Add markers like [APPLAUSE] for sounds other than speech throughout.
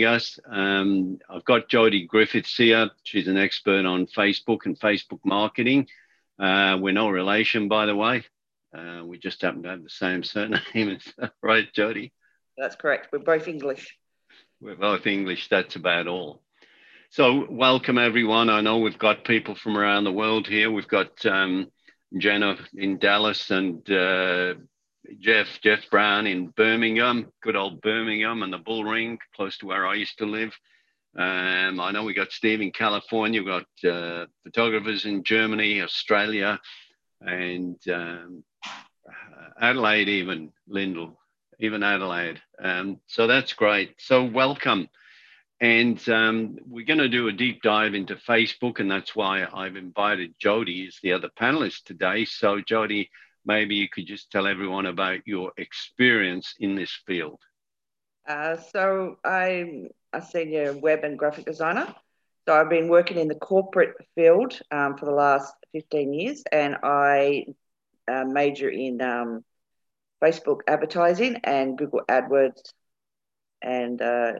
us. Um, I've got Jodie Griffiths here. She's an expert on Facebook and Facebook marketing. Uh, we're no relation, by the way. Uh, we just happen to have the same [LAUGHS] surname, right, Jodie? That's correct. We're both English. We're both English. That's about all. So, welcome everyone. I know we've got people from around the world here. We've got um, Jenna in Dallas and uh, Jeff Jeff Brown in Birmingham, good old Birmingham and the Bull Ring, close to where I used to live. Um, I know we got Steve in California. We've got uh, photographers in Germany, Australia, and um, Adelaide, even Lyndall, even Adelaide. Um, so that's great. So welcome. And um, we're going to do a deep dive into Facebook, and that's why I've invited Jodie as the other panelist today. So, Jodie, maybe you could just tell everyone about your experience in this field. Uh, so, I'm a senior web and graphic designer. So, I've been working in the corporate field um, for the last 15 years, and I uh, major in um, Facebook advertising and Google AdWords and uh,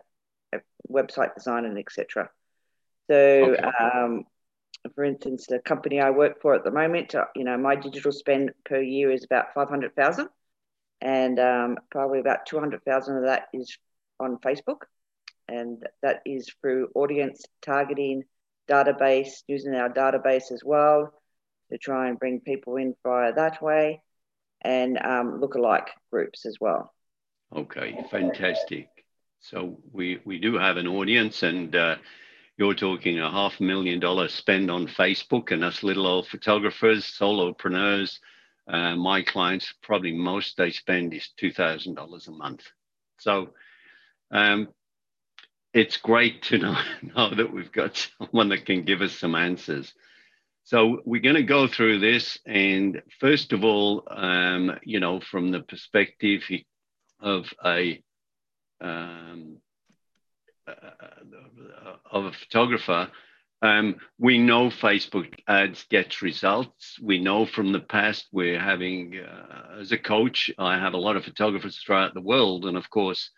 website design and etc. So, okay. um, for instance, the company I work for at the moment, uh, you know, my digital spend per year is about five hundred thousand, and um, probably about two hundred thousand of that is on Facebook, and that is through audience targeting, database, using our database as well to try and bring people in via that way, and um, lookalike groups as well. Okay, fantastic. So we, we do have an audience, and uh, you're talking a half million dollar spend on Facebook, and us little old photographers, solopreneurs. Uh, my clients, probably most they spend is $2,000 a month. So um, it's great to [LAUGHS] know, know that we've got someone that can give us some answers. So we're going to go through this, and first of all, um, you know, from the perspective of a um, of a photographer, um, we know Facebook ads get results. We know from the past we're having, uh, as a coach, I have a lot of photographers throughout the world. And of course,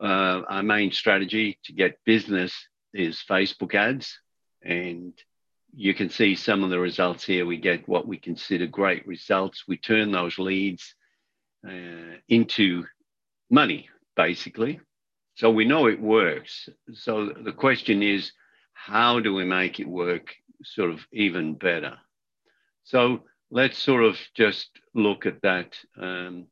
uh, our main strategy to get business is Facebook ads. And you can see some of the results here. We get what we consider great results. We turn those leads uh, into money basically. So we know it works. So the question is, how do we make it work sort of even better? So let's sort of just look at that um,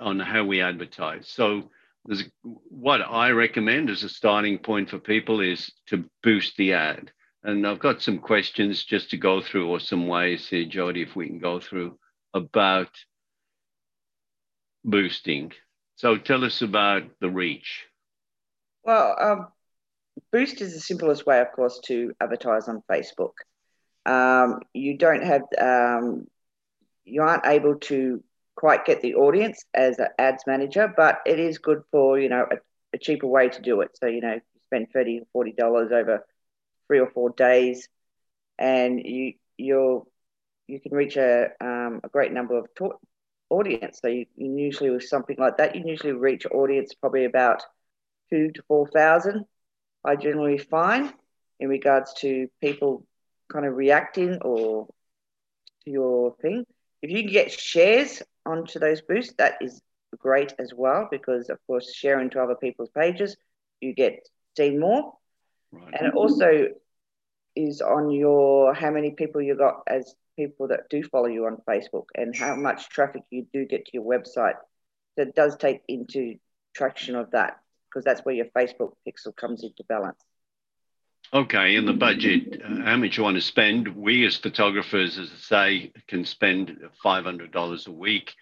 on how we advertise. So there's what I recommend as a starting point for people is to boost the ad. And I've got some questions just to go through, or some ways here, Jodie, if we can go through about boosting. So tell us about the reach. Well, um, Boost is the simplest way, of course, to advertise on Facebook. Um, you don't have, um, you aren't able to quite get the audience as an ads manager, but it is good for, you know, a, a cheaper way to do it. So, you know, you spend 30 or $40 over three or four days and you, you're, you can reach a, um, a great number of audience. So you, you usually with something like that, you usually reach audience probably about two to four thousand. I generally find in regards to people kind of reacting or to your thing. If you can get shares onto those boosts, that is great as well because of course sharing to other people's pages, you get seen more. Right. And it also is on your how many people you got as people that do follow you on Facebook and how much traffic you do get to your website. It does take into traction of that because that's where your Facebook pixel comes into balance. Okay, in the budget, uh, how much you want to spend? We as photographers, as I say, can spend $500 a week.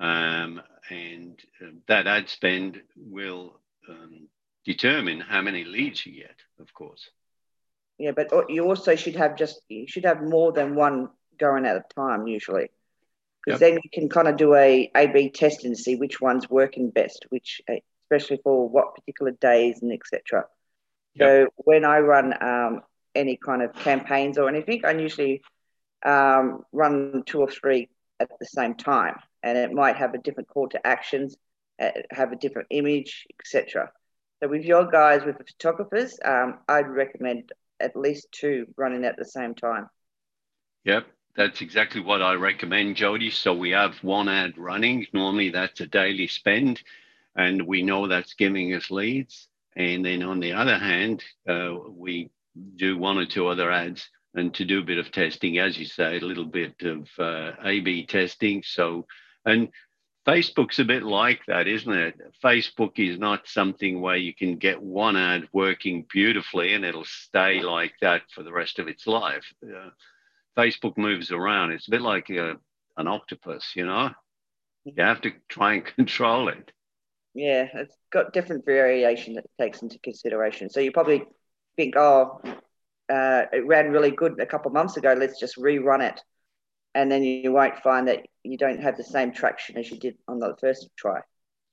Um, and uh, that ad spend will um, determine how many leads you get, of course. Yeah, but you also should have just, you should have more than one going at a time usually because yep. then you can kind of do a A/B test and see which one's working best, which uh, especially for what particular days and etc. Yep. So when I run um, any kind of campaigns or anything, I usually um, run two or three at the same time, and it might have a different call to actions, uh, have a different image, etc. So with your guys, with the photographers, um, I'd recommend at least two running at the same time. Yep, that's exactly what I recommend, Jodie. So we have one ad running. Normally that's a daily spend, and we know that's giving us leads. And then on the other hand, uh, we do one or two other ads and to do a bit of testing, as you say, a little bit of uh, A/B testing. So, and Facebook's a bit like that, isn't it? Facebook is not something where you can get one ad working beautifully and it'll stay like that for the rest of its life. Uh, Facebook moves around. It's a bit like a, an octopus, you know? You have to try and [LAUGHS] control it. Yeah, it's got different variation that takes into consideration. So you probably think, oh, uh, it ran really good a couple of months ago. Let's just rerun it and then you won't find that you don't have the same traction as you did on the first try.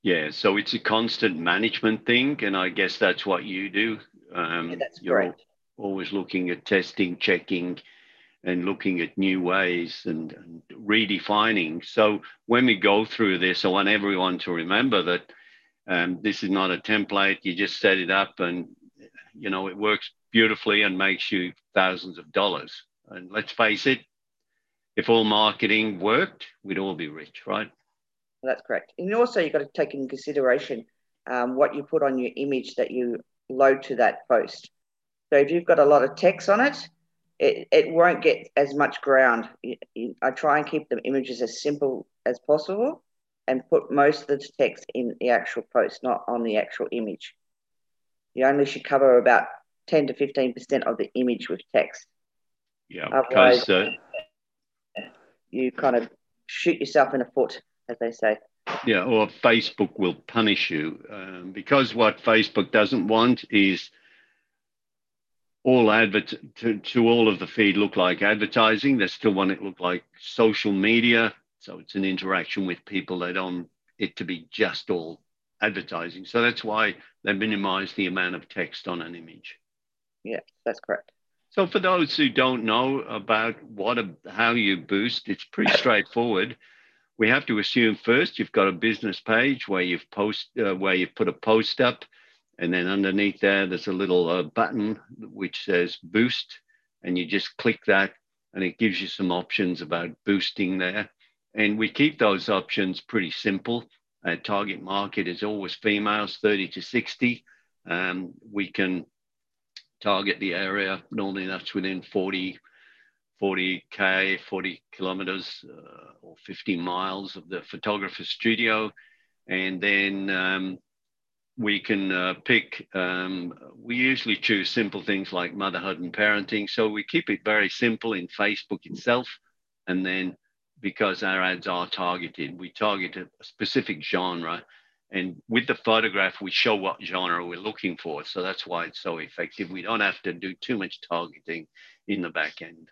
Yeah, so it's a constant management thing, and I guess that's what you do. Um, yeah, that's you're always looking at testing, checking, and looking at new ways and, and, redefining. So when we go through this, I want everyone to remember that um, this is not a template. You just set it up, and you know it works beautifully and makes you thousands of dollars. And let's face it, if all marketing worked, we'd all be rich, right? That's correct. And also, you've got to take in consideration um, what you put on your image that you load to that post. So if you've got a lot of text on it, it, it won't get as much ground. I try and keep the images as simple as possible and put most of the text in the actual post, not on the actual image. You only should cover about 10 to 15% of the image with text. Yeah, because uh, you kind of shoot yourself in the foot, as they say. Yeah, or Facebook will punish you um, because what Facebook doesn't want is all advert to, to all of the feed look like advertising. There's still one it to look like social media. So it's an interaction with people. They don't it to be just all advertising. So that's why they minimize the amount of text on an image. Yeah, that's correct. So for those who don't know about what a, how you boost, it's pretty straightforward. We have to assume first you've got a business page where you've post uh, where you've put a post up, and then underneath there there's a little uh, button which says boost, and you just click that, and it gives you some options about boosting there. And we keep those options pretty simple. Our target market is always females, 30 to 60. Um, we can target the area. Normally that's within 40, 40K, 40 kilometers uh, or 50 miles of the photographer's studio. And then um, we can uh, pick, um, we usually choose simple things like motherhood and parenting. So we keep it very simple in Facebook itself. And then because our ads are targeted, we target a specific genre and with the photograph, we show what genre we're looking for. So that's why it's so effective. We don't have to do too much targeting in the back end.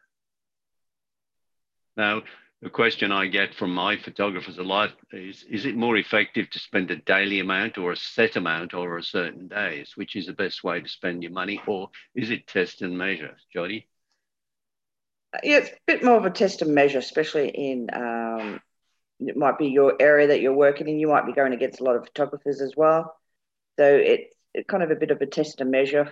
Now, the question I get from my photographers a lot is, is it more effective to spend a daily amount or a set amount over a certain days? Which is the best way to spend your money? Or is it test and measure, Jodie? Yeah, it's a bit more of a test and measure, especially in um, it might be your area that you're working in. You might be going against a lot of photographers as well. So it's kind of a bit of a test and measure,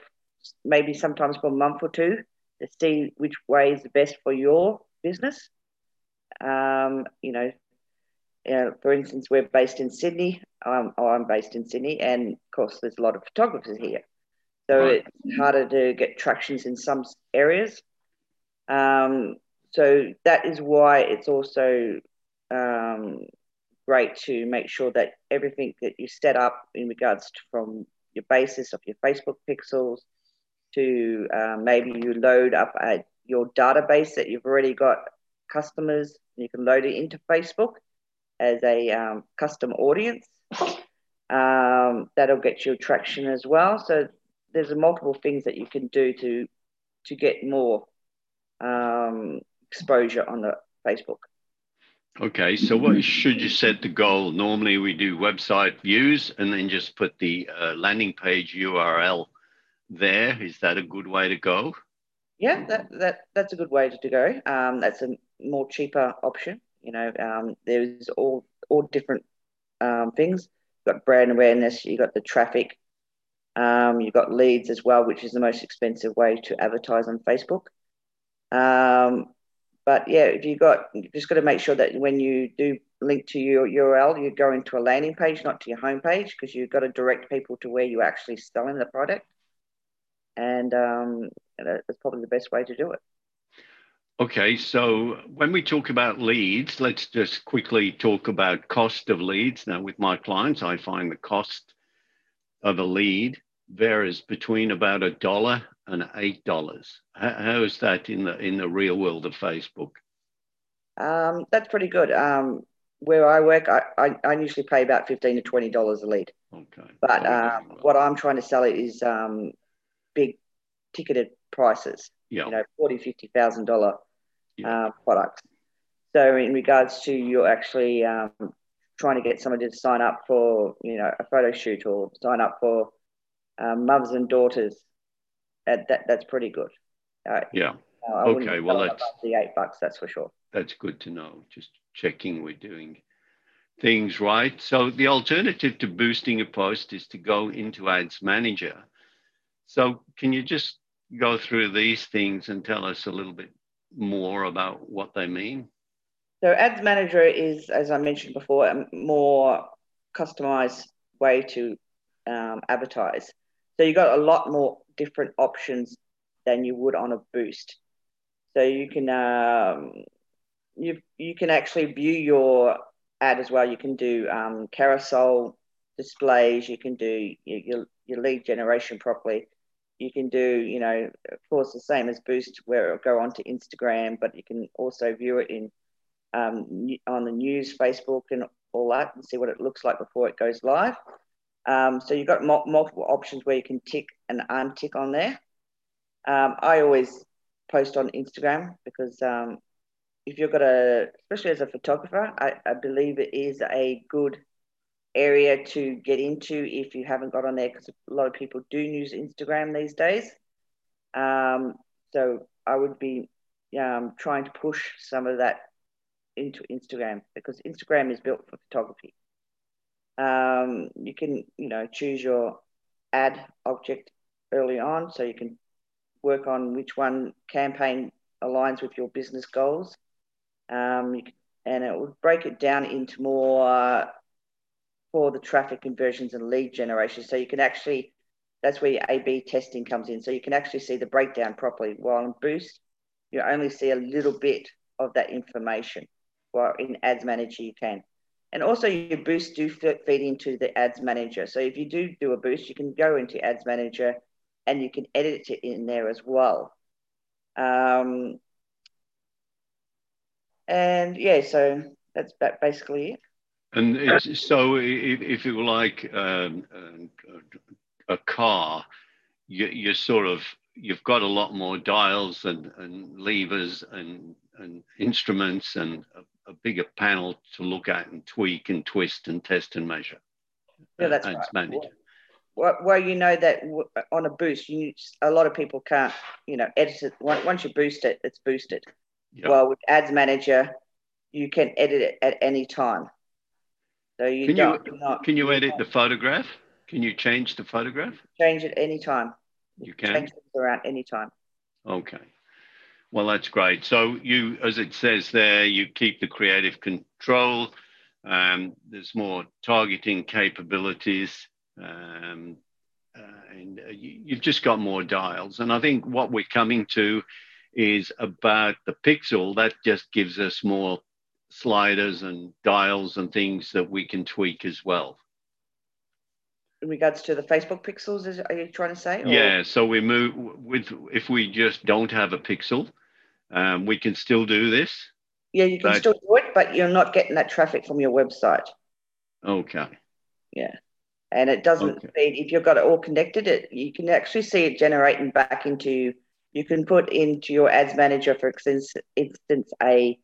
maybe sometimes for a month or two to see which way is the best for your business. Um, you know, uh, for instance, we're based in Sydney. Um, I'm based in Sydney, and of course, there's a lot of photographers here. So right. it's harder to get tractions in some areas. Um, so that is why it's also um, great to make sure that everything that you set up in regards to from your basis of your Facebook pixels to uh, maybe you load up a, your database that you've already got customers, you can load it into Facebook as a um, custom audience. Um, that'll get you traction as well. So there's a multiple things that you can do to to get more um, exposure on the Facebook. Okay, so what should you set the goal? Normally we do website views and then just put the uh, landing page URL there. Is that a good way to go? Yeah, that, that that's a good way to, to go. Um, that's a more cheaper option. You know, um, there's all all different um, things. You've got brand awareness. You got the traffic. Um, you've got leads as well, which is the most expensive way to advertise on Facebook. Um, but yeah, if you got, you've just got to make sure that when you do link to your URL, you go into a landing page, not to your homepage, because you've got to direct people to where you're actually selling the product. And um, that's probably the best way to do it. Okay, so when we talk about leads, let's just quickly talk about cost of leads. Now, with my clients, I find the cost of a lead varies between about a dollar and eight dollars. How is that in the in the real world of Facebook? Um, that's pretty good. Um, where I work, I, I, I, usually pay about fifteen to twenty dollars a lead. Okay. But um, what I'm trying to sell it is um, big ticketed prices. Yeah. You know, forty, fifty thousand dollar yeah. uh, products. So in regards to you actually um, trying to get somebody to sign up for you know a photo shoot or sign up for um, mums and daughters that, that that's pretty good. Uh, yeah. Uh, okay. Well, that's the eight bucks. That's for sure. That's good to know. Just checking we're doing things right. So the alternative to boosting a post is to go into Ads Manager. So can you just go through these things and tell us a little bit more about what they mean? So Ads Manager is, as I mentioned before, a more customized way to um, advertise. So you've got a lot more different options than you would on a boost. So you can um, you you can actually view your ad as well. You can do um, carousel displays. You can do your, your lead generation properly. You can do, you know, of course, the same as Boost, where it'll go onto Instagram, but you can also view it in um, on the news, Facebook, and all that, and see what it looks like before it goes live. Um, so you've got multiple options where you can tick and untick on there. Um, I always post on Instagram because um, if you've got a, especially as a photographer, I, I, believe it is a good area to get into if you haven't got on there because a lot of people do use Instagram these days. Um, so I would be um, trying to push some of that into Instagram because Instagram is built for photography. Um, you can, you know, choose your ad object early on, so you can work on which one campaign aligns with your business goals. Um, can, and it will break it down into more for the traffic conversions and lead generation. So you can actually, that's where your A/B testing comes in. So you can actually see the breakdown properly. While in Boost, you only see a little bit of that information. While in Ads Manager, you can. And also your boosts do feed into the ads manager. So if you do do a boost, you can go into ads manager and you can edit it in there as well. Um, and yeah, so that's basically it. And so if, if you were like um, a car, you, you're sort of, you've got a lot more dials and, and levers and, and instruments and a bigger panel to look at and tweak and twist and test and measure. Yeah, that's uh, right. Manager. Well, well, you know that on a boost, you a lot of people can't, you know, edit it. Once you boost it, it's boosted. Yep. Well, with Ads Manager, you can edit it at any time. So you can don't, you not, can you edit the photograph? Can you change the photograph? Change it anytime. You can change it around anytime. Okay. Well, that's great. So you, as it says there, you keep the creative control. Um, there's more targeting capabilities, um, uh, and uh, you, you've just got more dials. And I think what we're coming to is about the pixel. That just gives us more sliders and dials and things that we can tweak as well in regards to the Facebook pixels, is, are you trying to say? Or? Yeah, so we move with if we just don't have a pixel, um, we can still do this. Yeah, you can but... still do it, but you're not getting that traffic from your website. Okay. Yeah. And it doesn't okay. feed, if you've got it all connected, it you can actually see it generating back into, you can put into your ads manager, for instance, instance a,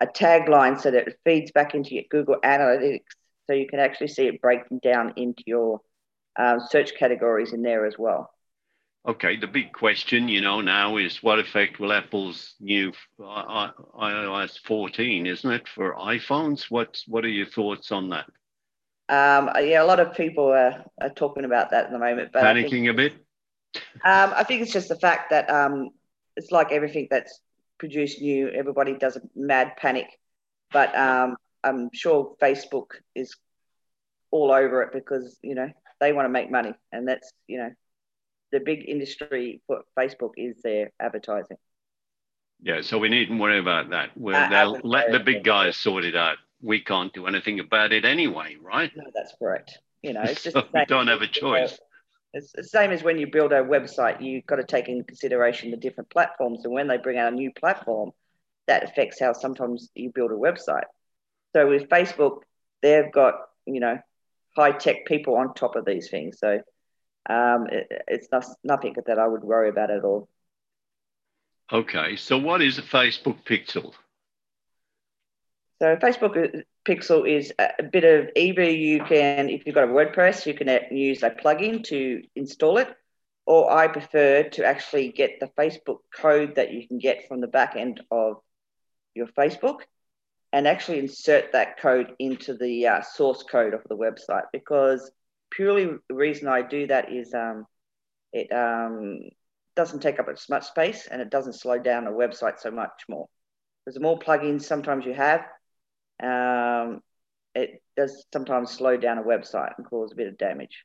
a tagline so that it feeds back into your Google Analytics. So you can actually see it breaking down into your um, search categories in there as well. Okay, the big question, you know, now is what effect will Apple's new iOS 14, isn't it, for iPhones? What's what are your thoughts on that? Um, yeah, a lot of people are, are talking about that at the moment. But Panicking think, a bit? Um, I think it's just the fact that um, it's like everything that's produced new, everybody does a mad panic. But um, I'm sure Facebook is all over it because, you know, they want to make money. And that's, you know, the big industry for Facebook is their advertising. Yeah, so we needn't worry about that. Uh, they'll let the big guys sort it out. We can't do anything about it anyway, right? No, that's correct. You know, it's just [LAUGHS] so we don't have a choice. It's the same as when you build a website, you've got to take into consideration the different platforms. And when they bring out a new platform, that affects how sometimes you build a website. So with Facebook, they've got, you know, high tech people on top of these things. So um, it, it's not, nothing that I would worry about at all. Okay, so what is a Facebook pixel? So Facebook pixel is a bit of either you can, if you've got a WordPress, you can use a plugin to install it, or I prefer to actually get the Facebook code that you can get from the back end of your Facebook and actually insert that code into the uh, source code of the website because purely the reason I do that is um, it um, doesn't take up as much space and it doesn't slow down a website so much more. Because the more plugins sometimes you have, um, it does sometimes slow down a website and cause a bit of damage.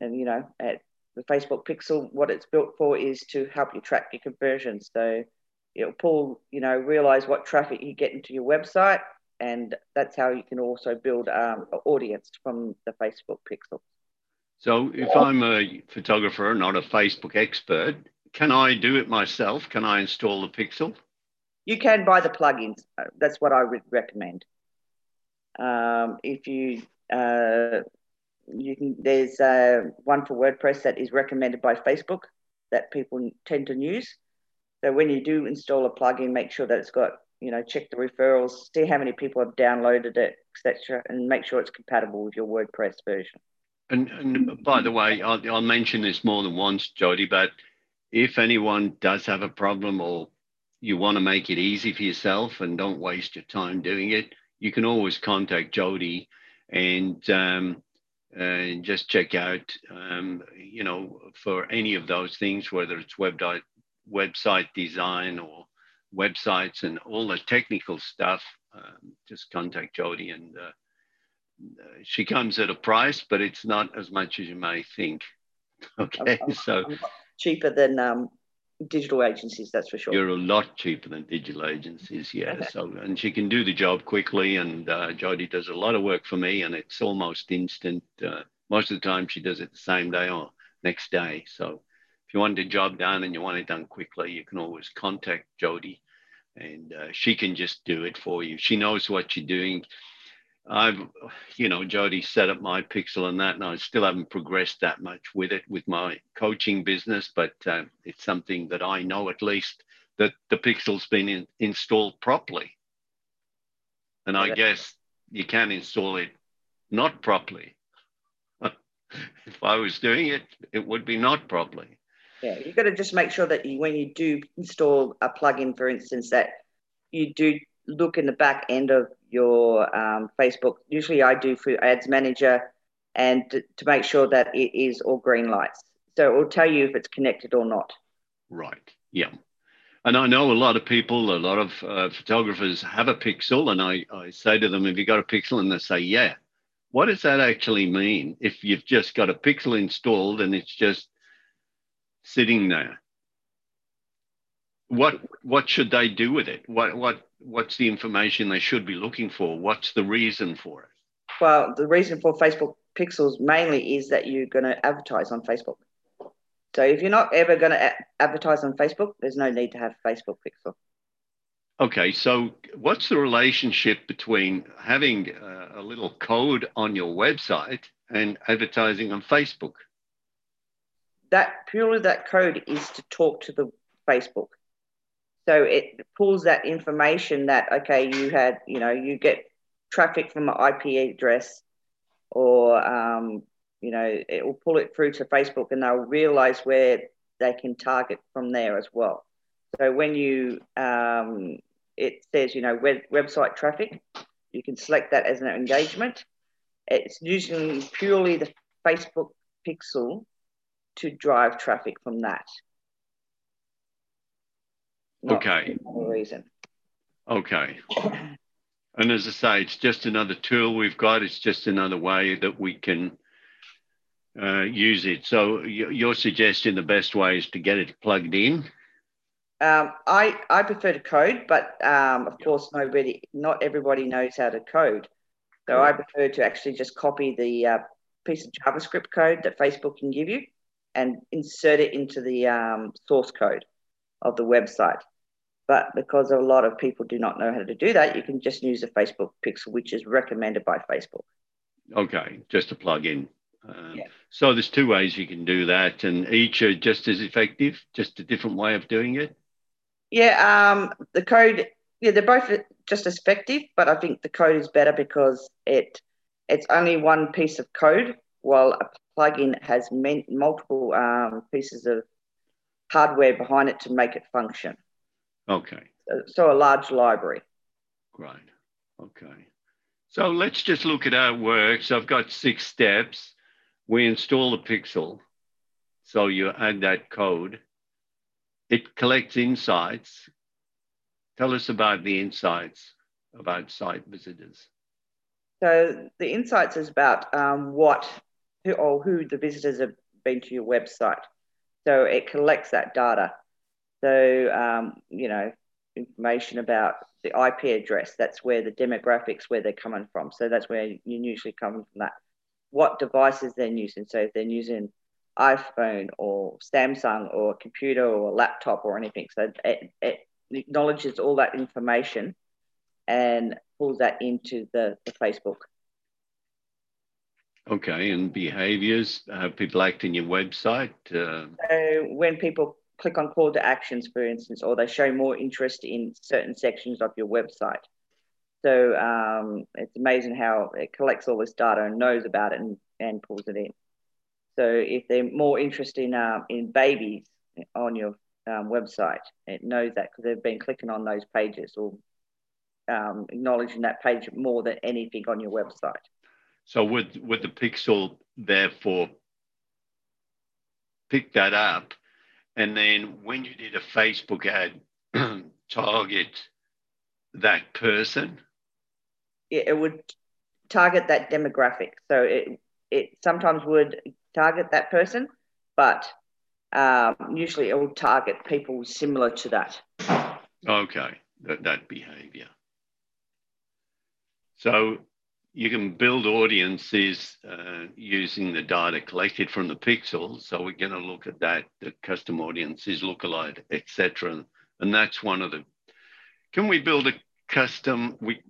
And you know, at the Facebook Pixel, what it's built for is to help you track your conversions. So it'll pull, you know, realize what traffic you get into your website, and that's how you can also build um, an audience from the Facebook Pixel. So if I'm a photographer, not a Facebook expert, can I do it myself? Can I install the Pixel? You can buy the plugins. That's what I would recommend. Um, if you uh, you can, there's uh, one for WordPress that is recommended by Facebook that people tend to use. So when you do install a plugin, make sure that it's got you know check the referrals, see how many people have downloaded it, etc., and make sure it's compatible with your WordPress version. And, and by the way, I'll, I'll mention this more than once, Jodie, but if anyone does have a problem or you want to make it easy for yourself and don't waste your time doing it, you can always contact Jodie and um, uh, just check out, um, you know, for any of those things, whether it's web website design or websites and all the technical stuff, um, just contact Jodie and uh, she comes at a price, but it's not as much as you may think. [LAUGHS] Okay, I'm, so I'm cheaper than um, digital agencies, that's for sure. You're a lot cheaper than digital agencies, yeah. so and she can do the job quickly, and uh, Jodie does a lot of work for me, and it's almost instant. Uh, most of the time, she does it the same day or next day. So if you want the job done and you want it done quickly, you can always contact Jodie, and uh, she can just do it for you. She knows what you're doing I've, you know, Jodie set up my pixel and that, and I still haven't progressed that much with it with my coaching business, but uh, it's something that I know at least that the pixel's been in, installed properly. And I guess you can install it not properly. [LAUGHS] if I was doing it, it would be not properly. Yeah, you've got to just make sure that you, when you do install a plugin, for instance, that you do look in the back end of your um, Facebook. Usually, I do for Ads Manager, and to, to, make sure that it is all green lights. So it will tell you if it's connected or not. Right. Yeah. And I know a lot of people, a lot of uh, photographers have a pixel, and I, I say to them, "Have you got a pixel?" And they say, "Yeah." What does that actually mean? If you've just got a pixel installed and it's just sitting there, what what should they do with it? What what what's the information they should be looking for? What's the reason for it? Well, the reason for Facebook Pixels mainly is that you're going to advertise on Facebook. So if you're not ever going to advertise on Facebook, there's no need to have Facebook Pixel. Okay, so what's the relationship between having uh, a little code on your website and advertising on Facebook? That purely that code is to talk to the Facebook. So it pulls that information that, okay, you had, you know, you get traffic from an IP address or, um, you know, it will pull it through to Facebook and they'll realize where they can target from there as well. So when you, um, it says, you know, web, website traffic, you can select that as an engagement. it's using purely the Facebook pixel to drive traffic from that. Okay. reason. Okay. And as I say, it's just another tool we've got. It's just another way that we can uh, use it. So you're suggesting the best way is to get it plugged in. Um, I I prefer to code, but um, of course, nobody, not everybody knows how to code. So I prefer to actually just copy the uh, piece of JavaScript code that Facebook can give you and insert it into the um, source code of the website. But because a lot of people do not know how to do that, you can just use a Facebook pixel, which is recommended by Facebook. Okay, just a plug in. Um, yeah. So there's two ways you can do that, and each are just as effective, just a different way of doing it. Yeah, um, the code. Yeah, they're both just as effective, but I think the code is better because it it's only one piece of code, while a plugin has multiple um, pieces of hardware behind it to make it function. Okay. So, so a large library. Right. Okay. So let's just look at how it works. I've got six steps. We install the pixel. So you add that code. It collects insights. Tell us about the insights about site visitors. So the insights is about um, what who, or who the visitors have been to your website. So it collects that data. So um, you know information about the IP address. That's where the demographics where they're coming from. So that's where you usually come from that. What devices they're using. So if they're using iPhone or Samsung or a computer or a laptop or anything. So it, it acknowledges all that information and pulls that into the, the Facebook. Okay, and behaviors, uh, people act in your website? Uh... So when people click on call to actions, for instance, or they show more interest in certain sections of your website. So um, it's amazing how it collects all this data and knows about it and, and pulls it in. So if they're more interested in, um, in babies on your um, website, it knows that because they've been clicking on those pages or um, acknowledging that page more than anything on your website. So would would the pixel therefore pick that up, and then when you did a Facebook ad, [CLEARS THROAT] target that person? It would target that demographic. So it it sometimes would target that person, but um, usually it will target people similar to that. Okay, that, that behavior. So you can build audiences uh, using the data collected from the pixels. So we're going to look at that, the custom audiences, lookalike, etc. And that's one of the. Can we build a custom? We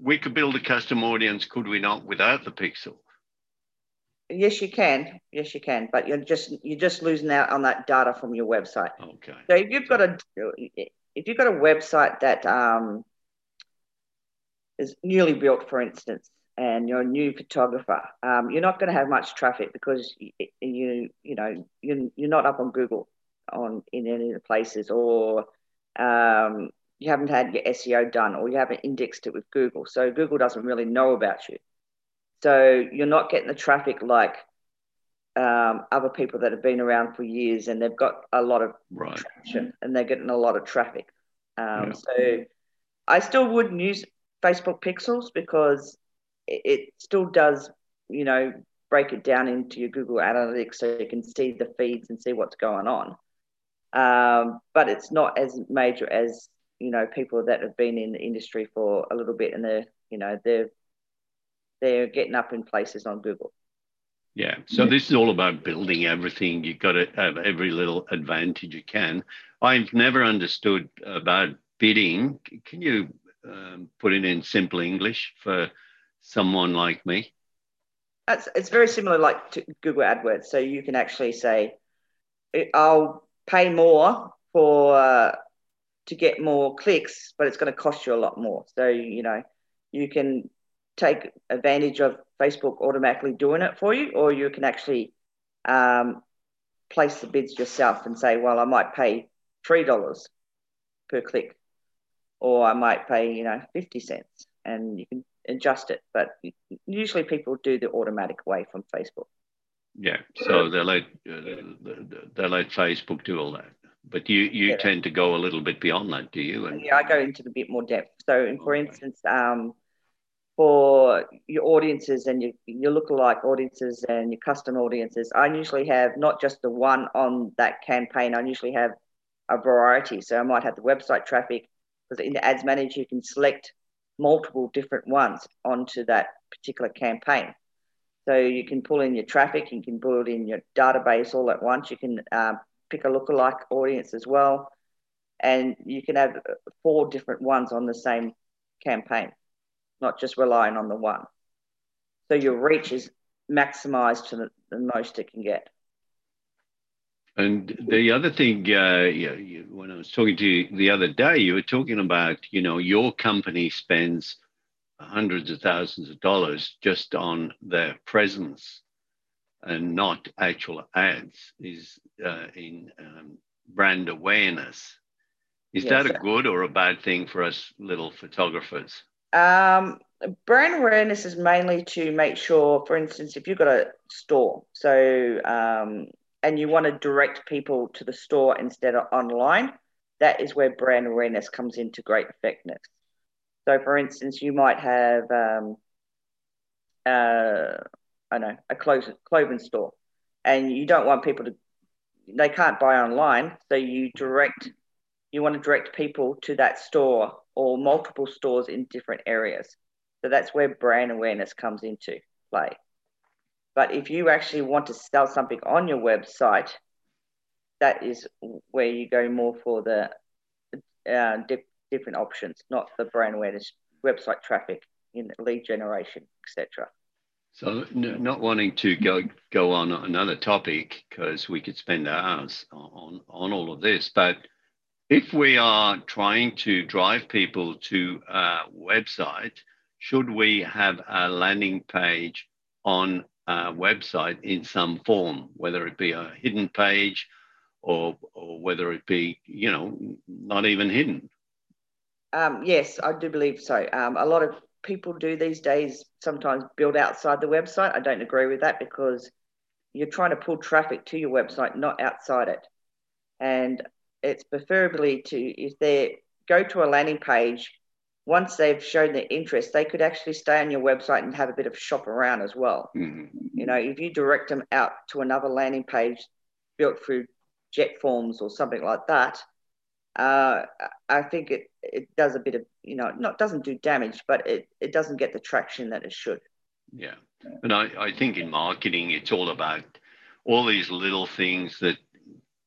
we could build a custom audience, could we not, without the pixel? Yes, you can. Yes, you can. But you're just you're just losing out on that data from your website. Okay. So if you've got a if you've got a website that um, is newly built, for instance, and you're a new photographer, um, you're not going to have much traffic because you you, you know you're, you're not up on Google on in any of the places, or um, you haven't had your SEO done, or you haven't indexed it with Google. So Google doesn't really know about you. So you're not getting the traffic like um, other people that have been around for years and they've got a lot of right. traction and they're getting a lot of traffic. Um, yeah. So I still wouldn't use Facebook Pixels because it, still does, you know, break it down into your Google Analytics so you can see the feeds and see what's going on. Um, but it's not as major as you know people that have been in the industry for a little bit and they're you know they're they're getting up in places on Google. Yeah. So this is all about building everything. You've got to have every little advantage you can. I've never understood about bidding. Can you um, put it in simple English for someone like me? That's, it's very similar like to Google AdWords. So you can actually say, I'll pay more for uh, to get more clicks, but it's going to cost you a lot more. So, you know, you can take advantage of Facebook automatically doing it for you, or you can actually um, place the bids yourself and say, well, I might pay three dollars per click, or I might pay you know fifty cents, and you can adjust it. But usually people do the automatic way from Facebook. Yeah, so they let uh, they let Facebook do all that. But you you yeah. tend to go a little bit beyond that, do you? And yeah, I go into a bit more depth. So, for okay. instance, um, for your audiences and your, your lookalike audiences and your custom audiences, I usually have not just the one on that campaign. I usually have a variety. So I might have the website traffic because in the ads manager you can select multiple different ones onto that particular campaign. So you can pull in your traffic, you can it in your database all at once. You can uh, pick a lookalike audience as well, and you can have four different ones on the same campaign not just relying on the one. So your reach is maximized to the, the most it can get. And the other thing, uh, was talking to you the other day, you were talking about, you know, your company spends hundreds of thousands of dollars just on their presence and not actual ads is uh, in um, brand awareness. Is yes, that a good or a bad thing for us little photographers? Um, brand awareness is mainly to make sure, for instance, if you've got a store, so um, and you want to direct people to the store instead of online, that is where brand awareness comes into great effectiveness. So, for instance, you might have, um, uh, I know, a clothing, clothing store, and you don't want people to, they can't buy online, so you direct, you want to direct people to that store or multiple stores in different areas. So that's where brand awareness comes into play. But if you actually want to sell something on your website, that is where you go more for the uh, di- different options, not the brand awareness, website traffic, in lead generation, etc. So, n- not wanting to go go on another topic because we could spend hours on on all of this, but if we are trying to drive people to a website, should we have a landing page on a website in some form, whether it be a hidden page or, or whether it be, you know, not even hidden? Um, yes, I do believe so. Um, a lot of people do these days sometimes build outside the website. I don't agree with that because you're trying to pull traffic to your website, not outside it. And it's preferably to if they go to a landing page once they've shown their interest they could actually stay on your website and have a bit of shop around as well mm-hmm. you know if you direct them out to another landing page built through JetForms or something like that uh, I think it, it does a bit of, you know, not doesn't do damage, but it, it doesn't get the traction that it should. Yeah. And I, I think in marketing, it's all about all these little things that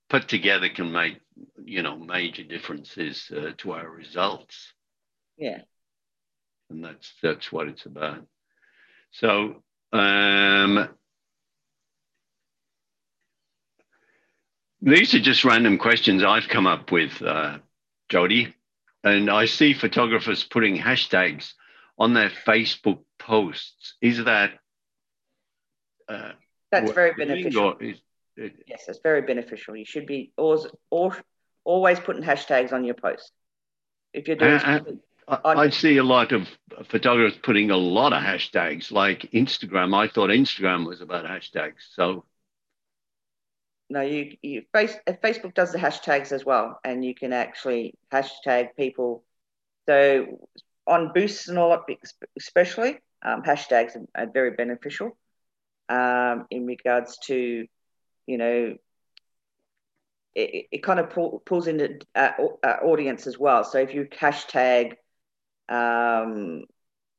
put together can make you know major differences uh, to our results yeah and that's that's what it's about so um, these are just random questions i've come up with uh, jodie and i see photographers putting hashtags on their facebook posts is that uh, that's very beneficial yes, it's very beneficial. You should be always, always putting hashtags on your posts. If you're doing, uh, uh I, I see a lot of photographers putting a lot of hashtags, like Instagram. I thought Instagram was about hashtags. So, no, you, you face, Facebook does the hashtags as well, and you can actually hashtag people. So on boosts and all, that, especially um, hashtags are, are very beneficial um, in regards to you know, it, it kind of pull, pulls in uh, uh, audience as well. So if you hashtag, um,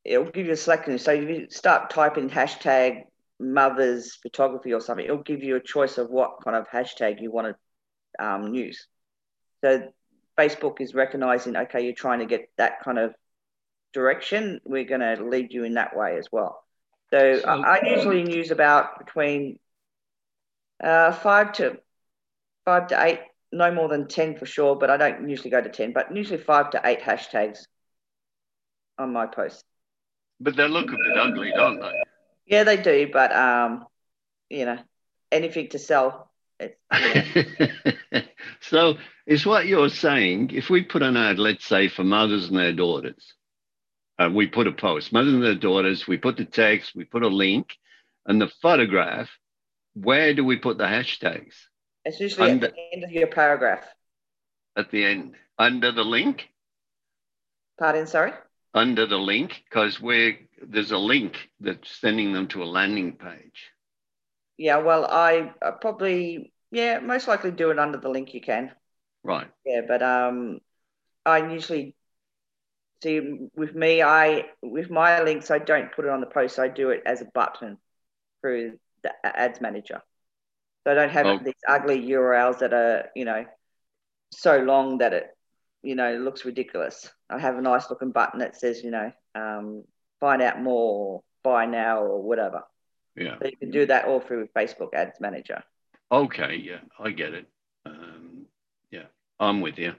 it'll give you a selection. So if you start typing hashtag mothers photography or something, it'll give you a choice of what kind of hashtag you want to um, use. So Facebook is recognizing, okay, you're trying to get that kind of direction. We're going to lead you in that way as well. So, so I, I usually use about between uh, five to five to eight, no more than ten for sure. But I don't usually go to ten, but usually five to eight hashtags on my posts. But they look a bit ugly, don't they? Yeah, they do. But um, you know, anything to sell. [LAUGHS] so is what you're saying. If we put an ad, let's say for mothers and their daughters, uh, we put a post, mothers and their daughters, we put the text, we put a link, and the photograph. Where do we put the hashtags? It's usually under, at the end of your paragraph. At the end, under the link. Pardon, sorry. Under the link, because we're there's a link that's sending them to a landing page. Yeah, well, I, I probably yeah, most likely do it under the link you can. Right. Yeah, but um, I usually see with me, I with my links, I don't put it on the post. I do it as a button through the ads manager. So I don't have oh. these ugly URLs that are you know so long that it you know looks ridiculous. I have a nice looking button that says you know um, find out more, buy now, or whatever. Yeah. So you can do that all through Facebook Ads Manager. Okay, yeah, I get it. Um, yeah, I'm with you.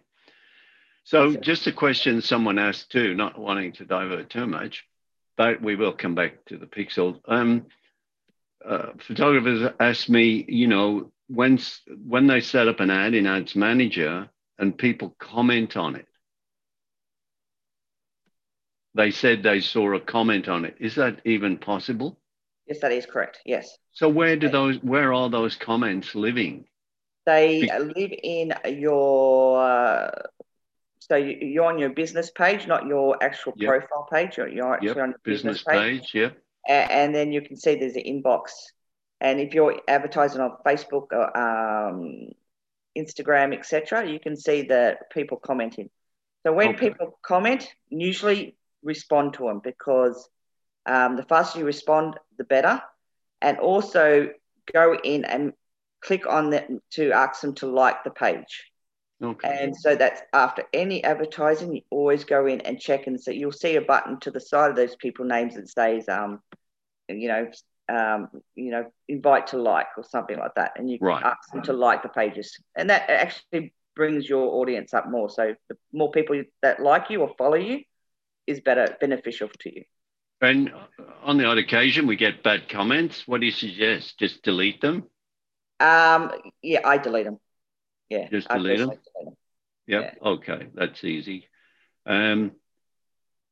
So, just a question someone asked too, not wanting to divert too much, but we will come back to the pixel. Um, uh, photographers asked me, you know, when when they set up an ad in Ads Manager and people comment on it, they said they saw a comment on it. Is that even possible? Yes, that is correct. Yes. So where do those where are those comments living? They Be- live in your uh, so you're on your business page, not your actual yep. profile page. You're, you're actually yep. on your business, business page. page. Yeah. And then you can see there's an inbox. And if you're advertising on Facebook or um, Instagram, etc., you can see the people commenting. So when okay. people comment, usually respond to them because um, the faster you respond, the better. And also go in and click on them to ask them to like the page. Okay. And so that's after any advertising, you always go in and check and so you'll see a button to the side of those people names that says, um, you know, um, you know, invite to like or something like that, and you right. ask them to like the pages, and that actually brings your audience up more. So the more people that like you or follow you, is better beneficial to you. And on the odd occasion, we get bad comments. What do you suggest? Just delete them? Um, yeah, I delete them. Yeah, just delete them. Delete them. Yep. Yeah. Okay, that's easy. Um,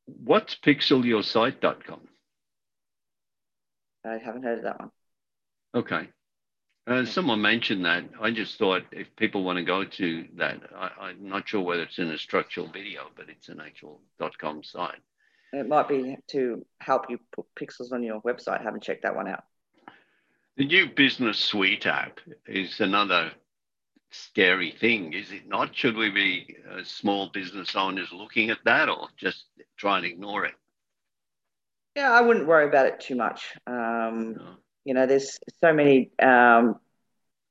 what's pixelyoursite.com? I haven't heard of that one. Okay. Uh, someone mentioned that. I just thought if people want to go to that, I, am not sure whether it's in a structural video, but it's an actual .com site. It might be to help you put pixels on your website. I haven't checked that one out. The new Business Suite app is another scary thing, is it not? Should we be uh, small business owners looking at that or just try and ignore it? Yeah, I wouldn't worry about it too much. Um, no. You know, there's so many um,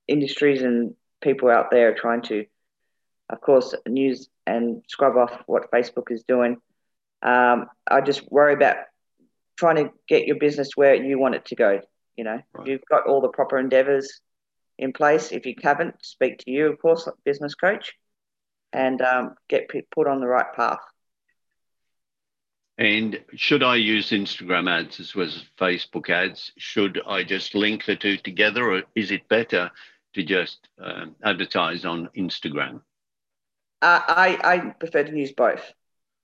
industries and people out there trying to, of course, news and scrub off what Facebook is doing. Um, I just worry about trying to get your business where you want it to go. You know, right. you've got all the proper endeavors in place. If you haven't, speak to you, of course, business coach, and um, get put on the right path. And should I use Instagram ads as well as Facebook ads? Should I just link the two together, or is it better to just um, advertise on Instagram? Uh, I, I prefer to use both,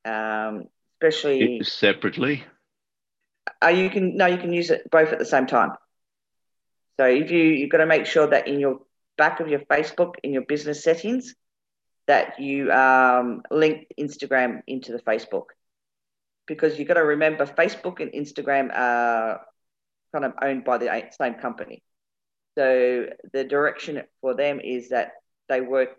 um, especially separately. Uh, you can no, you can use it both at the same time. So if you you've got to make sure that in your back of your Facebook in your business settings that you um, link Instagram into the Facebook because you've got to remember Facebook and Instagram are kind of owned by the same company. So the direction for them is that they work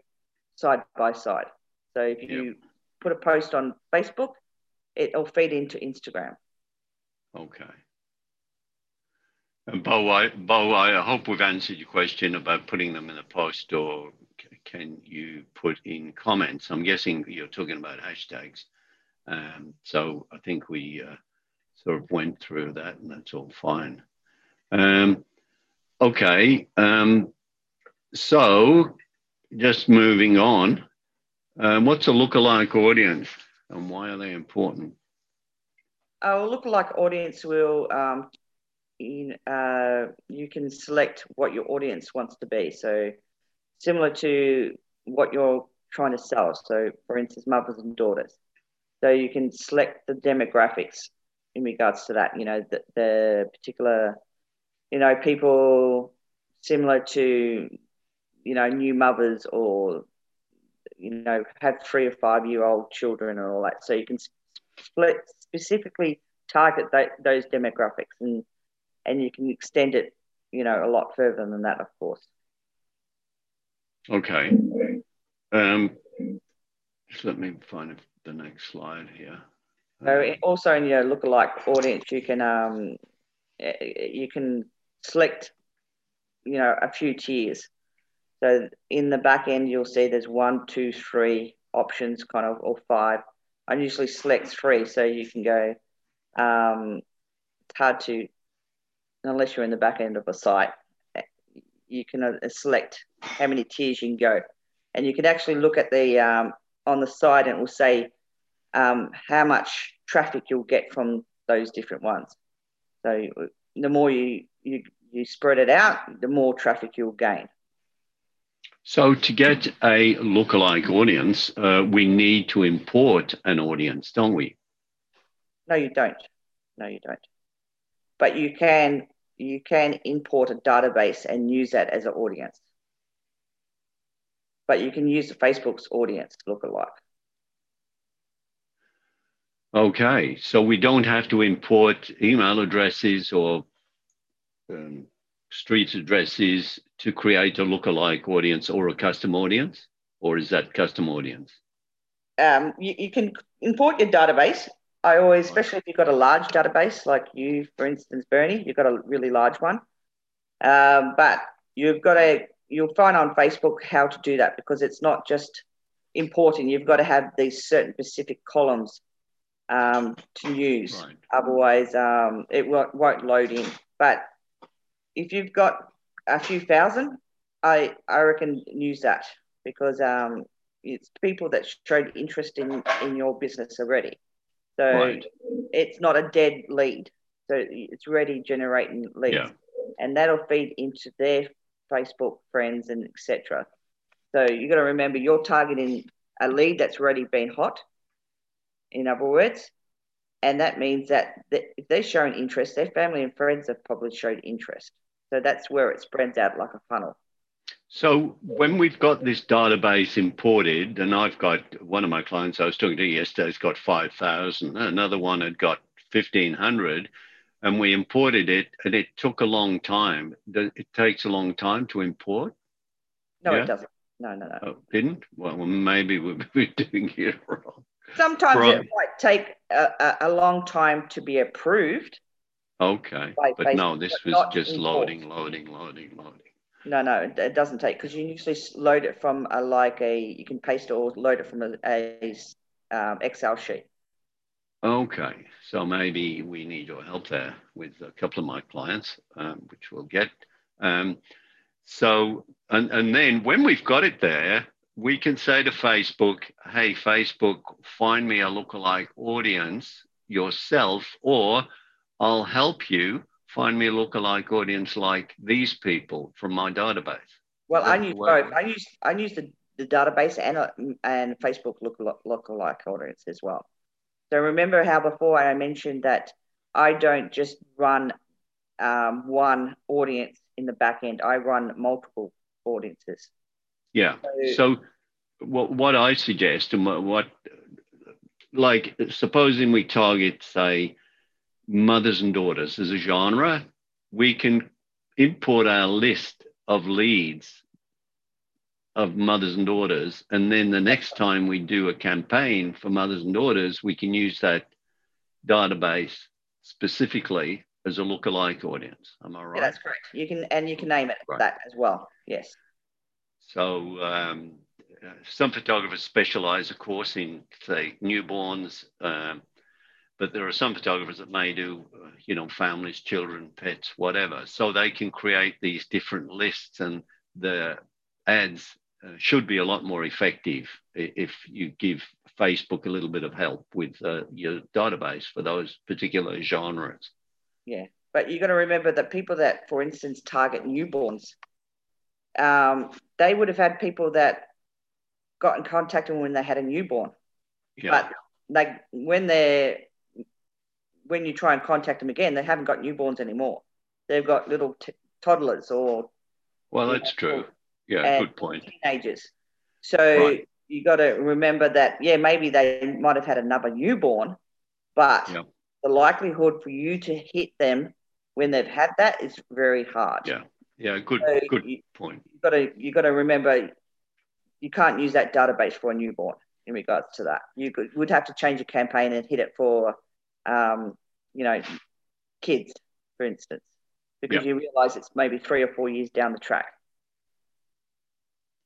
side by side. So if you yep. put a post on Facebook, it'll feed into Instagram. Okay. And Bo, I, Bo, I hope we've answered your question about putting them in a post or can you put in comments? I'm guessing you're talking about hashtags. Um, so I think we uh, sort of went through that and that's all fine. Um, okay. Um, so just moving on, um, what's a lookalike audience and why are they important? A lookalike audience will, um, in, uh, you can select what your audience wants to be. So similar to what you're trying to sell. So for instance, mothers and daughters So you can select the demographics in regards to that. You know, the, the particular, you know, people similar to, you know, new mothers or, you know, have three or five year old children and all that. So you can split specifically target th- those demographics and and you can extend it, you know, a lot further than that, of course. Okay. Um, just let me find the next slide here. So also in your lookalike audience, you can um, you can select, you know, a few tiers. So in the back end, you'll see there's one, two, three options, kind of, or five. I usually select three, so you can go. Um, it's hard to, unless you're in the back end of a site, you can uh, select how many tiers you can go, and you can actually look at the um, on the side, and it will say um, how much traffic you'll get from those different ones. So the more you, you, you spread it out, the more traffic you'll gain. So to get a lookalike audience, uh, we need to import an audience, don't we? No, you don't. No, you don't. But you can you can import a database and use that as an audience. But you can use the Facebook's audience lookalike. Okay, so we don't have to import email addresses or um, street addresses to create a lookalike audience or a custom audience, or is that custom audience? Um, you, you can import your database. I always, especially if you've got a large database like you, for instance, Bernie, you've got a really large one. Um, but you've got to, you'll find on Facebook how to do that because it's not just importing. You've got to have these certain specific columns um, to use. Right. Otherwise, um, it won't, won't load in. But if you've got a few thousand, I, I reckon use that because um, it's people that showed interest in, in your business already. So right. it's not a dead lead. So it's ready generating leads. Yeah. And that'll feed into their Facebook friends and etc. So you've got to remember you're targeting a lead that's already been hot in other words. And that means that if they're showing interest, their family and friends have probably showed interest. So that's where it spreads out like a funnel. So when we've got this database imported, and I've got one of my clients I was talking to yesterday has got 5,000, another one had got 1,500, and we imported it, and it took a long time. It takes a long time to import? No, yeah? it doesn't. No, no, no. Oh, didn't? Well, maybe [LAUGHS] we're doing it wrong. Sometimes From, it might take a, a, long time to be approved. Okay, but no, this was just loading, loading, loading, loading. No, no, it doesn't take because you usually load it from a like a you can paste or load it from a, a um, Excel sheet. Okay, so maybe we need your help there with a couple of my clients, um, which we'll get. Um, so, and, and then when we've got it there, we can say to Facebook, hey, Facebook, find me a lookalike audience yourself, or I'll help you find me a lookalike audience like these people from my database. Well, I use both. I use I use the, the database and and Facebook look lookalike audience as well. So remember how before I mentioned that I don't just run um, one audience in the back end. I run multiple audiences. Yeah. So, so what what I suggest and what, what like supposing we target say mothers and daughters as a genre, we can import our list of leads of mothers and daughters, and then the next time we do a campaign for mothers and daughters, we can use that database specifically as a lookalike audience. Am I right? Yeah, that's correct. You can and you can name it right. that as well. Yes. So um, some photographers specialize, of course, in say newborns, um, but there are some photographers that may do, you know, families, children, pets, whatever. So they can create these different lists, and the ads uh, should be a lot more effective if you give Facebook a little bit of help with uh, your database for those particular genres. Yeah, but you've got to remember that people that, for instance, target newborns, um, they would have had people that got in contact with when they had a newborn. Yeah. But they when they're when you try and contact them again, they haven't got newborns anymore. They've got little t- toddlers or well, that's true. Yeah, good point. Teenagers. So right. you got to remember that. Yeah, maybe they might have had another newborn, but yeah. the likelihood for you to hit them when they've had that is very hard. Yeah. Yeah. Good. So good you, point. You got to you got to remember you can't use that database for a newborn in regards to that. You could, would have to change a campaign and hit it for, um, you know, kids, for instance, because yep. you realise it's maybe three or four years down the track.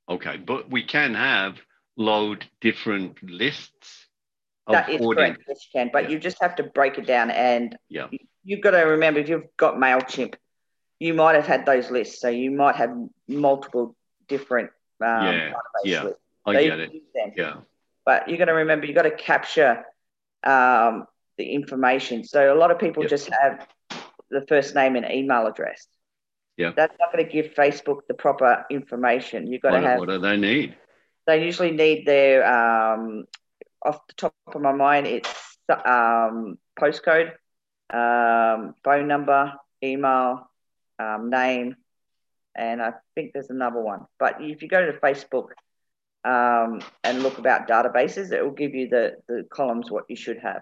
Okay, but we can have load different lists. That is correct. Yes, you can, but yeah. you just have to break it down. And yeah. you've got to remember if you've got Mailchimp, you might have had those lists, so you might have multiple different um, yeah, yeah. I get it. Yeah. But you got to remember, you've got to capture um, the information. So a lot of people yep. just have the first name and email address. Yeah. That's not going to give Facebook the proper information. You've got what, to have. What do they need? They usually need their, um, off the top of my mind, it's um, postcode, um, phone number, email, um, name, and I think there's another one. But if you go to Facebook um, and look about databases, it will give you the, the columns what you should have.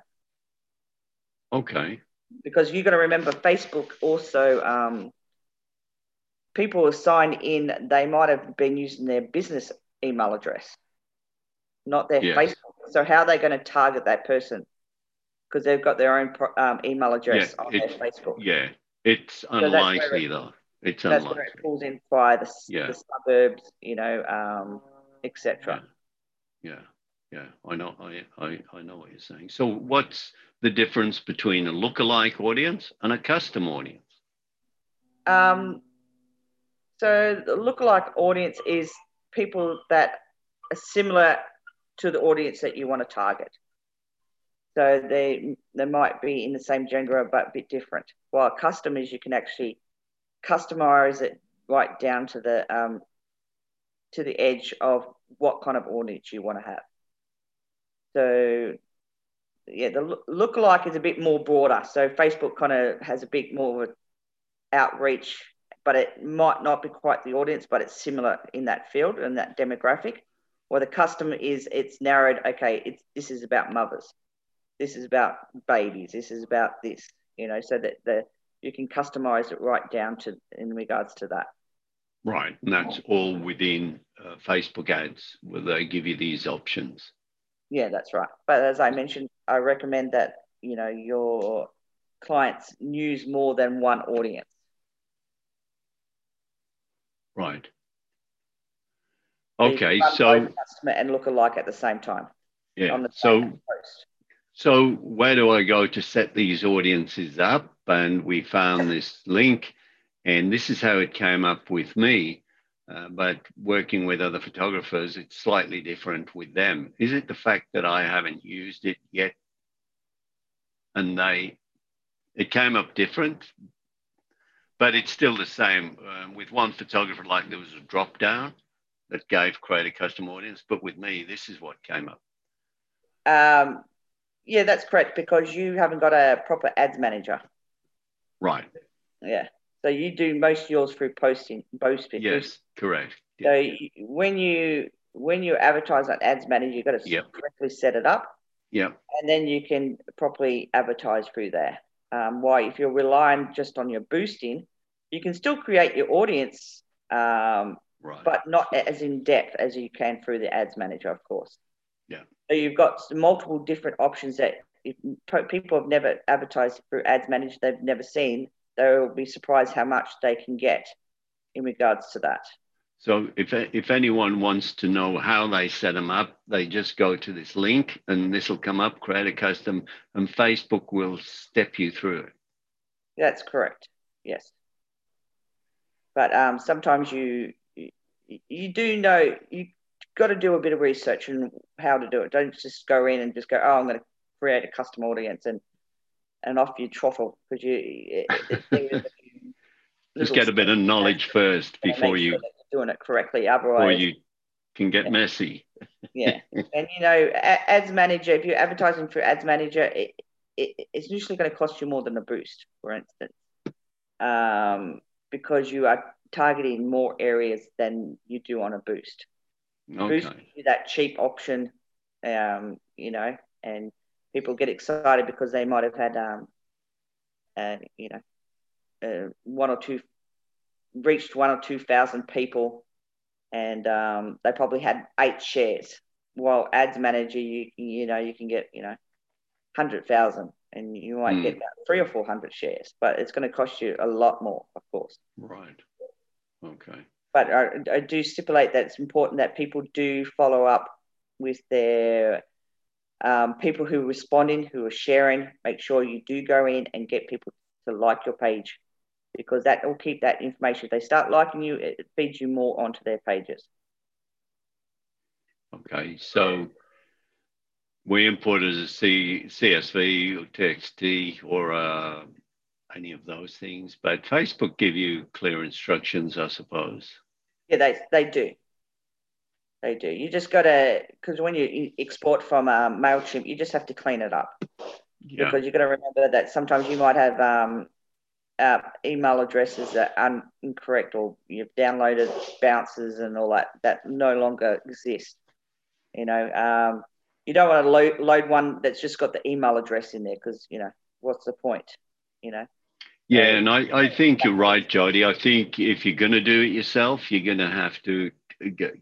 Okay. Because you've got to remember, Facebook also, um, people who sign in, they might have been using their business email address, not their yes. Facebook. So, how are they going to target that person? Because they've got their own um, email address yeah, on their Facebook. Yeah, it's unlikely so though. It's unlikely. that's unlikely. where it pulls in by the, yeah. the suburbs, you know, um, etc. Yeah. yeah, yeah, I know. I, I I know what you're saying. So, what's the difference between a lookalike audience and a custom audience? Um, so the lookalike audience is people that are similar to the audience that you want to target. So they they might be in the same gender but a bit different. While customers, you can actually customize it right down to the um, to the edge of what kind of audience you want to have. So yeah, the lookalike is a bit more broader. So Facebook kind of has a bit more outreach, but it might not be quite the audience, but it's similar in that field and that demographic. Or the custom is it's narrowed. Okay, it's this is about mothers, this is about babies, this is about this. You know, so that the you can customize it right down to in regards to that. Right, and that's all within uh, Facebook ads where they give you these options. Yeah, that's right. But as I mentioned, I recommend that you know your clients use more than one audience. Right. Okay, so customer and look alike at the same time. Yeah. so, post. so where do I go to set these audiences up? and we found this link. And this is how it came up with me. Uh, but working with other photographers, it's slightly different with them. Is it the fact that I haven't used it yet? And they, it came up different, but it's still the same. Um, with one photographer, like there was a drop down that gave create a custom audience, but with me, this is what came up. Um, yeah, that's correct because you haven't got a proper ads manager. Right. Yeah. So you do most of yours through posting, posting. Yes, correct. So when you when you advertise on Ads Manager, you've got to yep. correctly set it up. Yeah. And then you can properly advertise through there. Um, why, if you're relying just on your boosting, you can still create your audience, um, right. but not as in depth as you can through the Ads Manager, of course. Yeah. So you've got multiple different options that if people have never advertised through ads manager they've never seen they'll be surprised how much they can get in regards to that so if, if anyone wants to know how they set them up they just go to this link and this will come up create a custom and facebook will step you through it. That's correct yes. But um, sometimes you you do know you've got to do a bit of research on how to do it. Don't just go in and just go oh i'm going to create a custom audience and and off you truffle because you it, it, [LAUGHS] just get a bit of knowledge first before you sure doing it correctly. Otherwise, or you can get messy. yeah, [LAUGHS] and you know, ads manager. If you're advertising through ads manager, it, it, it's usually going to cost you more than a boost, for instance, um, because you are targeting more areas than you do on a boost. Okay. Boost that cheap option, um, you know, and people get excited because they might have had, um, uh, you know, uh, one or two reached one or two thousand people, and um, they probably had eight shares. While ads manager, you you know you can get you know hundred thousand, and you might mm. get about three or four hundred shares, but it's going to cost you a lot more, of course. Right. Okay. But I, I do stipulate that it's important that people do follow up with their um, people who are responding, who are sharing. Make sure you do go in and get people to like your page because that will keep that information. If they start liking you, it feeds you more onto their pages. Okay, so we import as a C, CSV or TXT or uh, any of those things, but Facebook give you clear instructions, I suppose. Yeah, they, they do. They do. You just got to, because when you export from um, MailChimp, you just have to clean it up. Yeah. Because you've got to remember that sometimes you might have um, uh, email addresses that are incorrect or you've downloaded bounces and all that that no longer exist. You know, um, you don't want to load, load one that's just got the email address in there because, you know, what's the point? You know? Yeah, and I, I think you're right, Jodie. I think if you're going to do it yourself, you're going to have to get,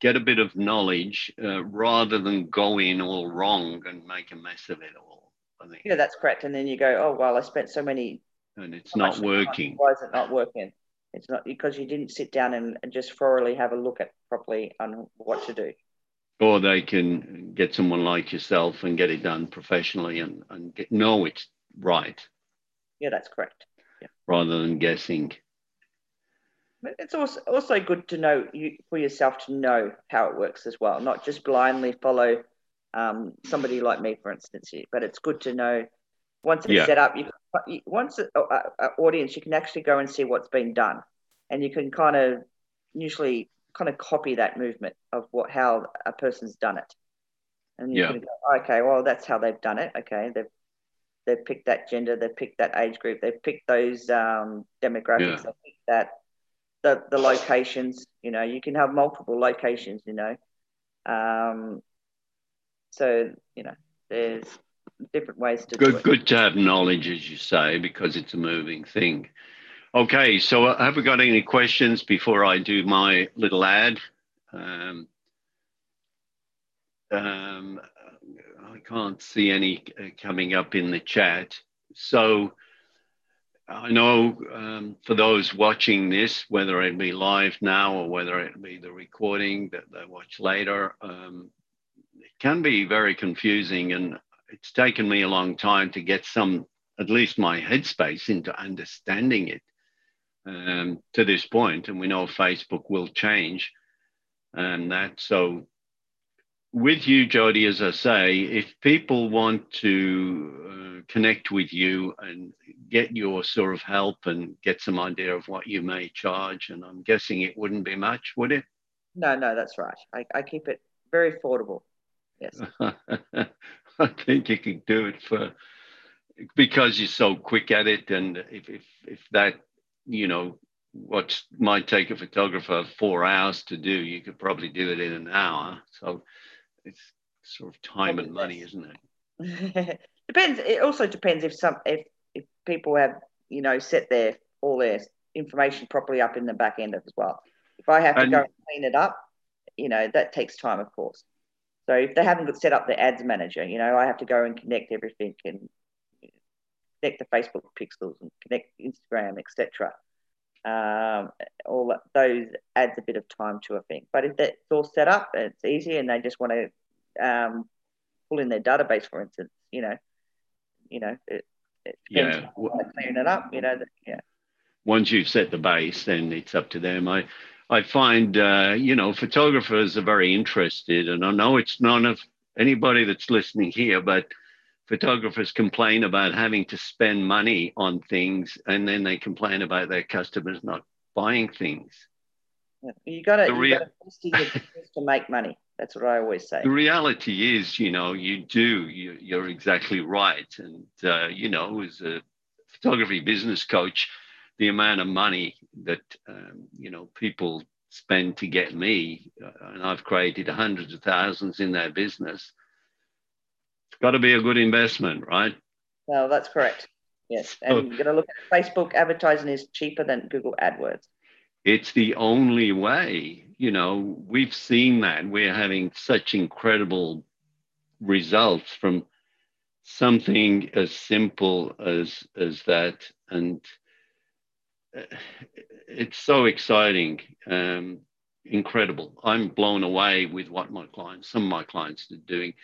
get a bit of knowledge uh, rather than go in all wrong and make a mess of it all. I think. Yeah, that's correct. And then you go, oh, well, I spent so many and it's not working. Why is it not working? It's not because you didn't sit down and, and just thoroughly have a look at properly on what to do. Or they can get someone like yourself and get it done professionally and, and get, know it's right. Yeah, that's correct. Yeah. Rather than guessing. But it's also also good to know you for yourself to know how it works as well, not just blindly follow um, somebody like me, for instance. But it's good to know once it's yeah. set up, you once an audience, you can actually go and see what's been done, and you can kind of usually kind of copy that movement of what how a person's done it, and you yeah. can go, okay, well that's how they've done it. Okay, they've they've picked that gender, they've picked that age group, they've picked those um, demographics, yeah. they've picked that the the locations. You know, you can have multiple locations. You know, um, so you know, there's different ways to good, Good to have knowledge, as you say, because it's a moving thing. Okay, so uh, have we got any questions before I do my little ad? Um, um, I can't see any uh, coming up in the chat. So I know um, for those watching this, whether it be live now or whether it be the recording that they watch later, um, it can be very confusing. And it's taken me a long time to get some, at least my headspace into understanding it um, to this point. And we know Facebook will change and that. So, with you, Jodie, as I say, if people want to uh, connect with you and get your sort of help and get some idea of what you may charge, and I'm guessing it wouldn't be much, would it? No, no, that's right. I, I keep it very affordable. Yes. [LAUGHS] [LAUGHS] I think you can do it for because you're so quick at it, and if if if that you know what might take a photographer four hours to do, you could probably do it in an hour. So it's sort of time and money, isn't it? [LAUGHS] depends. It also depends if some if if people have you know set their all their information properly up in the back end as well. If I have to and, go and clean it up, you know that takes time, of course. So if they haven't set up the ads manager, you know, I have to go and connect everything and connect the Facebook pixels and connect Instagram, etc. Um, all that, those adds a bit of time to a thing. But if that's all set up, it's easy, and they just want to um, pull in their database, for instance, you know, you know, it, it yeah, clearing it up, you know, yeah. Once you've set the base, then it's up to them. I I find, uh, you know, photographers are very interested, and I know it's none of anybody that's listening here, but photographers complain about having to spend money on things, and then they complain about their customers not buying things. You got to rea- to make money. That's what I always say. The reality is, you know, you do. You, you're exactly right. And uh, you know, as a photography business coach, the amount of money that um, you know people spend to get me, uh, and I've created hundreds of thousands in their business. It's got to be a good investment, right? Well, that's correct. Yes, and oh. you're going to look at Facebook advertising is cheaper than Google AdWords. It's the only way. You know, we've seen that. We're having such incredible results from something as simple as as that, and it's so exciting, um, incredible. I'm blown away with what my clients, some of my clients, are doing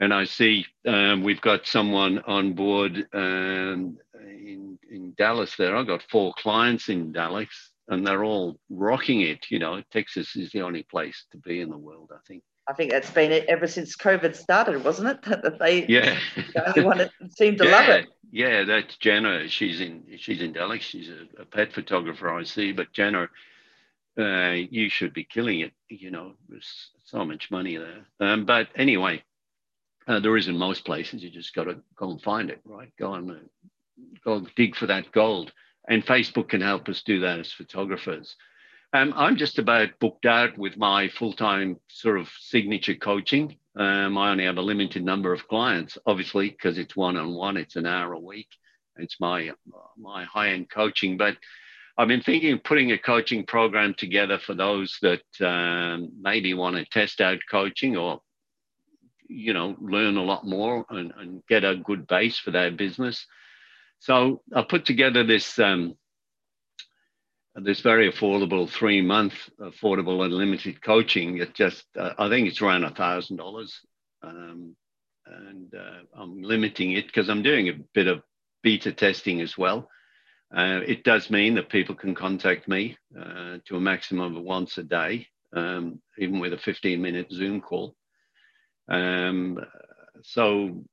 and I see um, we've got someone on board um, in, in Dallas there. I've got four clients in Dallas and they're all rocking it. You know, Texas is the only place to be in the world, I think. I think that's been it ever since COVID started, wasn't it? [LAUGHS] That they yeah, [LAUGHS] the only one that seemed to yeah, love it. Yeah, that's Jenna. She's in she's in Dallas. She's a, a pet photographer, I see. But Jenna, uh, you should be killing it. You know, there's so much money there. Um, but anyway, uh, there is in most places. You just got to go and find it, right? Go and uh, go dig for that gold. And Facebook can help us do that as photographers. Um, I'm just about booked out with my full-time sort of signature coaching. Um, I only have a limited number of clients, obviously, because it's one-on-one. It's an hour a week. It's my my high-end coaching, but I've been thinking of putting a coaching program together for those that um, maybe want to test out coaching or you know, learn a lot more and, and get a good base for their business. So I put together this um, this very affordable three month affordable and limited coaching. It just uh, I think it's around a thousand dollars, um, and uh, I'm limiting it because I'm doing a bit of beta testing as well. Uh, it does mean that people can contact me uh, to a maximum of once a day, um, even with a 15 minute Zoom call. Um, so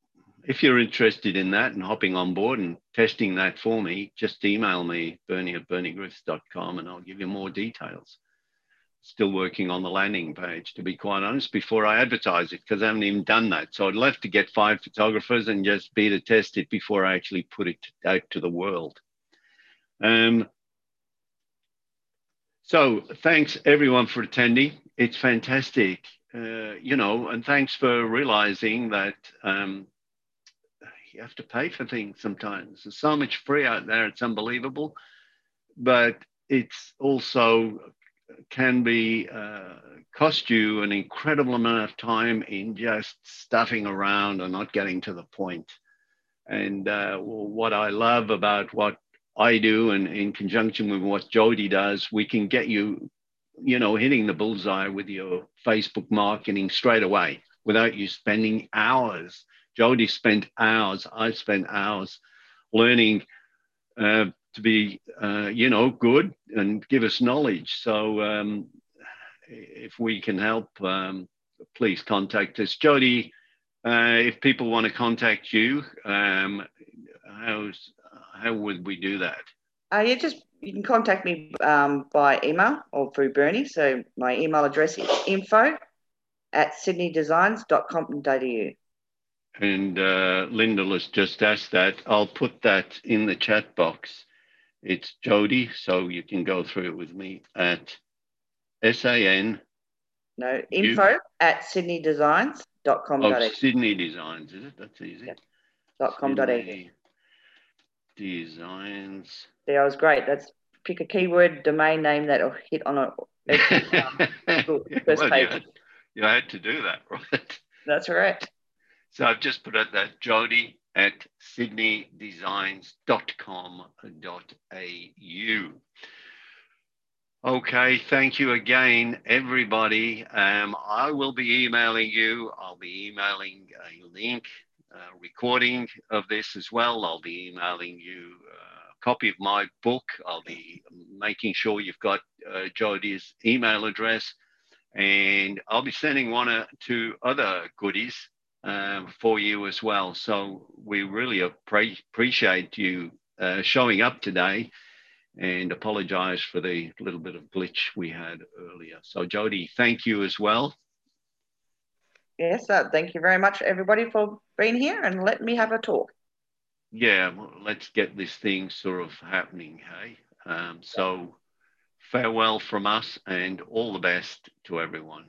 if you're interested in that and hopping on board and testing that for me, just email me, bernie at berniegriffiths.com, and I'll give you more details. Still working on the landing page, to be quite honest, before I advertise it, because I haven't even done that. So I'd love to get five photographers and just beta test it before I actually put it out to the world. Um, so thanks everyone for attending. It's fantastic uh, you know, and thanks for realizing that um, you have to pay for things sometimes. There's so much free out there, it's unbelievable. But it's also can be uh, cost you an incredible amount of time in just stuffing around and not getting to the point. And uh, what I love about what I do, and in conjunction with what Jodie does, we can get you you know, hitting the bullseye with your Facebook marketing straight away without you spending hours. Jodie spent hours, I spent hours learning uh, to be, uh, you know, good and give us knowledge. So um, if we can help, um, please contact us. Jodie, uh, if people want to contact you, um, how's, how would we do that? Uh, yeah, just you can contact me um, by email or through Bernie. So my email address is info at sydneydesigns.com.au. And uh, Linda has just asked that. I'll put that in the chat box. It's Jodie, so you can go through it with me at S-A-N. No, info you, at sydneydesigns.com.au. Oh, Sydney Designs, is it? That's easy. Yep. .com.au. Designs. Yeah, it was great. That's pick a keyword domain name that'll hit on a [LAUGHS] [LAUGHS] first well, page. You you had to do that, [LAUGHS] right? That's right. So I've just put out that Jodie at sydneydesigns.com.au. Okay, thank you again, everybody. Um, I will be emailing you. I'll be emailing a link, uh, recording of this as well. I'll be emailing you a copy of my book. I'll be making sure you've got uh, Jodie's email address, and I'll be sending one or two other goodies um, for you as well. So we really appreciate you uh, showing up today and apologize for the little bit of glitch we had earlier. So, Jodie, thank you as well. Yes, uh, thank you very much, everybody, for being here and letting me have a talk. Yeah, well, let's get this thing sort of happening, hey? Um, so, farewell from us and all the best to everyone.